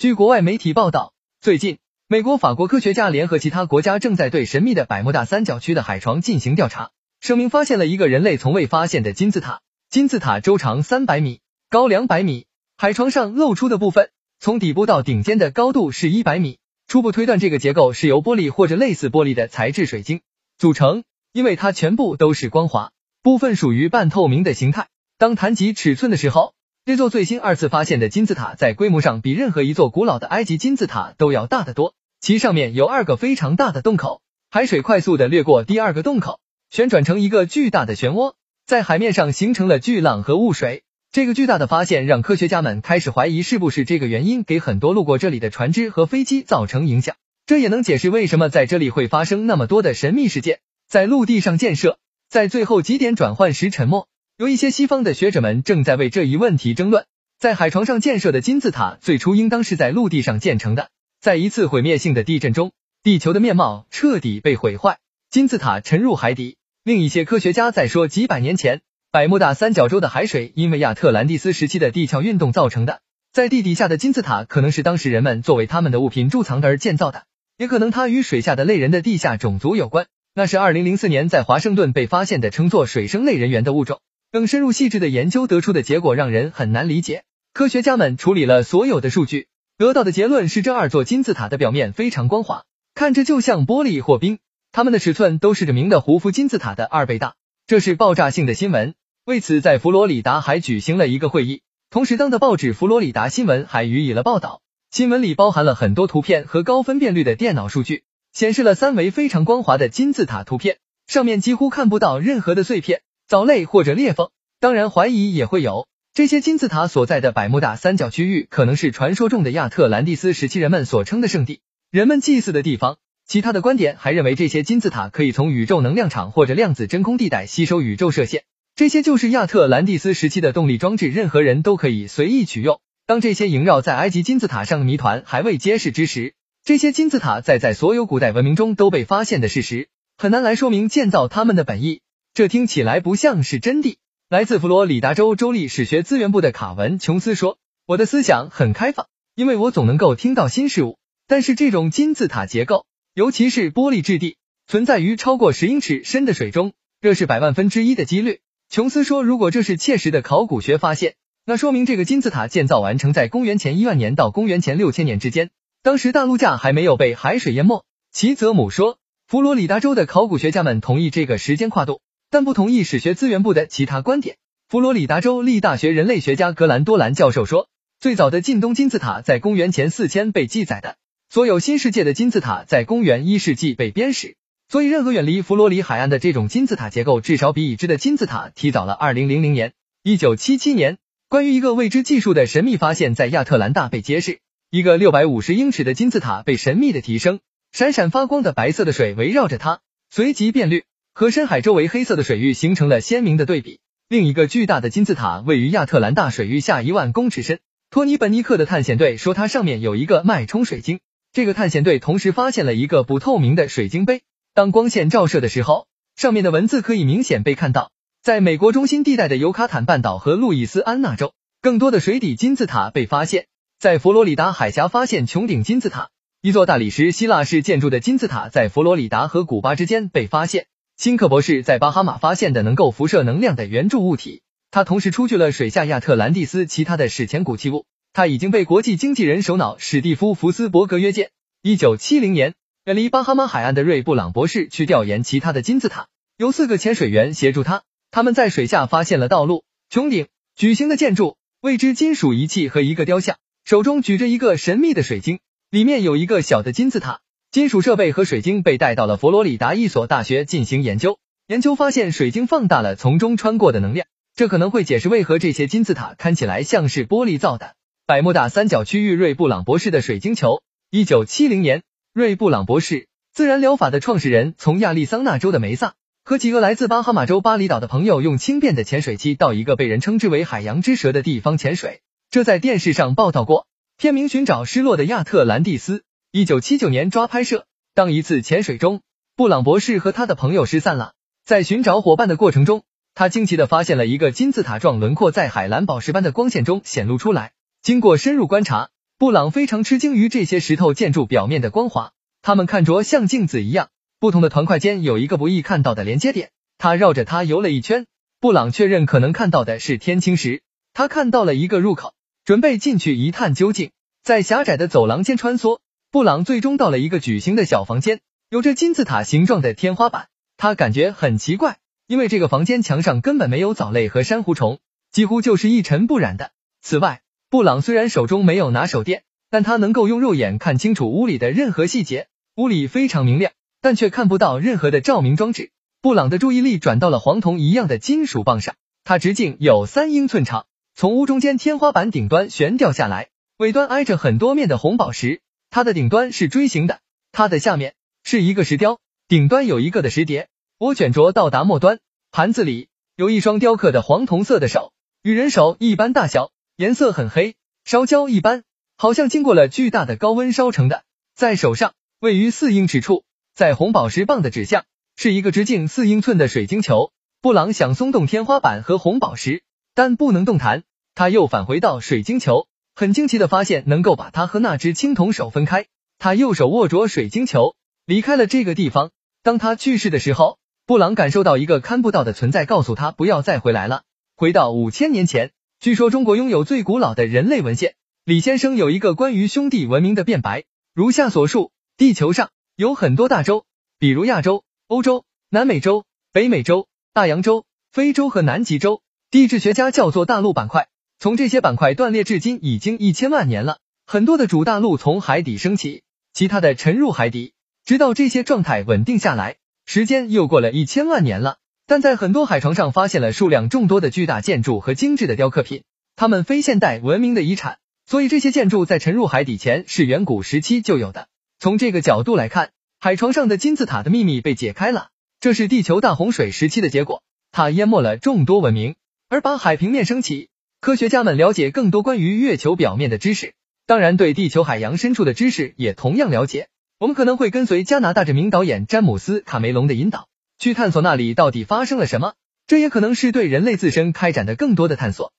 据国外媒体报道，最近美国、法国科学家联合其他国家正在对神秘的百慕大三角区的海床进行调查，声明发现了一个人类从未发现的金字塔。金字塔周长三百米，高两百米，海床上露出的部分从底部到顶尖的高度是一百米。初步推断，这个结构是由玻璃或者类似玻璃的材质水晶组成，因为它全部都是光滑，部分属于半透明的形态。当谈及尺寸的时候，这座最新二次发现的金字塔在规模上比任何一座古老的埃及金字塔都要大得多，其上面有二个非常大的洞口，海水快速的掠过第二个洞口，旋转成一个巨大的漩涡，在海面上形成了巨浪和雾水。这个巨大的发现让科学家们开始怀疑是不是这个原因给很多路过这里的船只和飞机造成影响。这也能解释为什么在这里会发生那么多的神秘事件。在陆地上建设，在最后几点转换时沉没。有一些西方的学者们正在为这一问题争论。在海床上建设的金字塔最初应当是在陆地上建成的。在一次毁灭性的地震中，地球的面貌彻底被毁坏，金字塔沉入海底。另一些科学家在说，几百年前。百慕大三角洲的海水因为亚特兰蒂斯时期的地壳运动造成的，在地底下的金字塔可能是当时人们作为他们的物品贮藏而建造的，也可能它与水下的类人的地下种族有关。那是二零零四年在华盛顿被发现的称作水生类人猿的物种。更深入细致的研究得出的结果让人很难理解。科学家们处理了所有的数据，得到的结论是这二座金字塔的表面非常光滑，看着就像玻璃或冰，它们的尺寸都是着名的胡夫金字塔的二倍大。这是爆炸性的新闻。为此，在佛罗里达还举行了一个会议。同时，当的报纸《佛罗里达新闻》还予以了报道。新闻里包含了很多图片和高分辨率的电脑数据，显示了三维非常光滑的金字塔图片，上面几乎看不到任何的碎片、藻类或者裂缝。当然，怀疑也会有。这些金字塔所在的百慕大三角区域，可能是传说中的亚特兰蒂斯时期人们所称的圣地，人们祭祀的地方。其他的观点还认为，这些金字塔可以从宇宙能量场或者量子真空地带吸收宇宙射线。这些就是亚特兰蒂斯时期的动力装置，任何人都可以随意取用。当这些萦绕在埃及金字塔上的谜团还未揭示之时，这些金字塔在在所有古代文明中都被发现的事实，很难来说明建造它们的本意。这听起来不像是真谛。来自佛罗里达州州立史学资源部的卡文·琼斯说：“我的思想很开放，因为我总能够听到新事物。但是这种金字塔结构，尤其是玻璃质地，存在于超过十英尺深的水中，这是百万分之一的几率。”琼斯说：“如果这是切实的考古学发现，那说明这个金字塔建造完成在公元前一万年到公元前六千年之间。当时大陆架还没有被海水淹没。”齐泽姆说：“佛罗里达州的考古学家们同意这个时间跨度，但不同意史学资源部的其他观点。”佛罗里达州立大学人类学家格兰多兰教授说：“最早的近东金字塔在公元前四千被记载的，所有新世界的金字塔在公元一世纪被编史。”所以，任何远离佛罗里海岸的这种金字塔结构，至少比已知的金字塔提早了二零零零年。一九七七年，关于一个未知技术的神秘发现，在亚特兰大被揭示。一个六百五十英尺的金字塔被神秘的提升，闪闪发光的白色的水围绕着它，随即变绿，和深海周围黑色的水域形成了鲜明的对比。另一个巨大的金字塔位于亚特兰大水域下一万公尺深。托尼本尼克的探险队说，它上面有一个脉冲水晶。这个探险队同时发现了一个不透明的水晶杯。当光线照射的时候，上面的文字可以明显被看到。在美国中心地带的尤卡坦半岛和路易斯安那州，更多的水底金字塔被发现。在佛罗里达海峡发现穹顶金字塔，一座大理石希腊式建筑的金字塔，在佛罗里达和古巴之间被发现。辛克博士在巴哈马发现的能够辐射能量的圆柱物体，他同时出具了水下亚特兰蒂斯其他的史前古器物。他已经被国际经纪人首脑史蒂夫福斯伯格约见。一九七零年。远离巴哈马海岸的瑞布朗博士去调研其他的金字塔，由四个潜水员协助他。他们在水下发现了道路、穹顶、矩形的建筑、未知金属仪器和一个雕像，手中举着一个神秘的水晶，里面有一个小的金字塔。金属设备和水晶被带到了佛罗里达一所大学进行研究。研究发现，水晶放大了从中穿过的能量，这可能会解释为何这些金字塔看起来像是玻璃造的。百慕大三角区域瑞布朗博士的水晶球，一九七零年。瑞布朗博士，自然疗法的创始人，从亚利桑那州的梅萨和几个来自巴哈马州巴厘岛的朋友，用轻便的潜水器到一个被人称之为“海洋之蛇”的地方潜水。这在电视上报道过。片名《寻找失落的亚特兰蒂斯》，一九七九年抓拍摄。当一次潜水中，布朗博士和他的朋友失散了。在寻找伙伴的过程中，他惊奇的发现了一个金字塔状轮廓在海蓝宝石般的光线中显露出来。经过深入观察。布朗非常吃惊于这些石头建筑表面的光滑，它们看着像镜子一样。不同的团块间有一个不易看到的连接点，他绕着它游了一圈。布朗确认可能看到的是天青石，他看到了一个入口，准备进去一探究竟。在狭窄的走廊间穿梭，布朗最终到了一个矩形的小房间，有着金字塔形状的天花板。他感觉很奇怪，因为这个房间墙上根本没有藻类和珊瑚虫，几乎就是一尘不染的。此外，布朗虽然手中没有拿手电，但他能够用肉眼看清楚屋里的任何细节。屋里非常明亮，但却看不到任何的照明装置。布朗的注意力转到了黄铜一样的金属棒上，它直径有三英寸长，从屋中间天花板顶端悬吊下来，尾端挨着很多面的红宝石。它的顶端是锥形的，它的下面是一个石雕，顶端有一个的石碟，我卷着到达末端，盘子里有一双雕刻的黄铜色的手，与人手一般大小，颜色很黑，烧焦一般，好像经过了巨大的高温烧成的。在手上位于四英尺处，在红宝石棒的指向。是一个直径四英寸的水晶球。布朗想松动天花板和红宝石，但不能动弹。他又返回到水晶球，很惊奇的发现能够把他和那只青铜手分开。他右手握着水晶球，离开了这个地方。当他去世的时候，布朗感受到一个看不到的存在告诉他不要再回来了。回到五千年前，据说中国拥有最古老的人类文献。李先生有一个关于兄弟文明的辩白，如下所述：地球上有很多大洲，比如亚洲。欧洲、南美洲、北美洲、大洋洲、非洲和南极洲，地质学家叫做大陆板块。从这些板块断裂至今已经一千万年了。很多的主大陆从海底升起，其他的沉入海底，直到这些状态稳定下来。时间又过了一千万年了。但在很多海床上发现了数量众多的巨大建筑和精致的雕刻品，它们非现代文明的遗产。所以这些建筑在沉入海底前是远古时期就有的。从这个角度来看。海床上的金字塔的秘密被解开了，这是地球大洪水时期的结果，它淹没了众多文明，而把海平面升起。科学家们了解更多关于月球表面的知识，当然对地球海洋深处的知识也同样了解。我们可能会跟随加拿大这名导演詹姆斯卡梅隆的引导，去探索那里到底发生了什么。这也可能是对人类自身开展的更多的探索。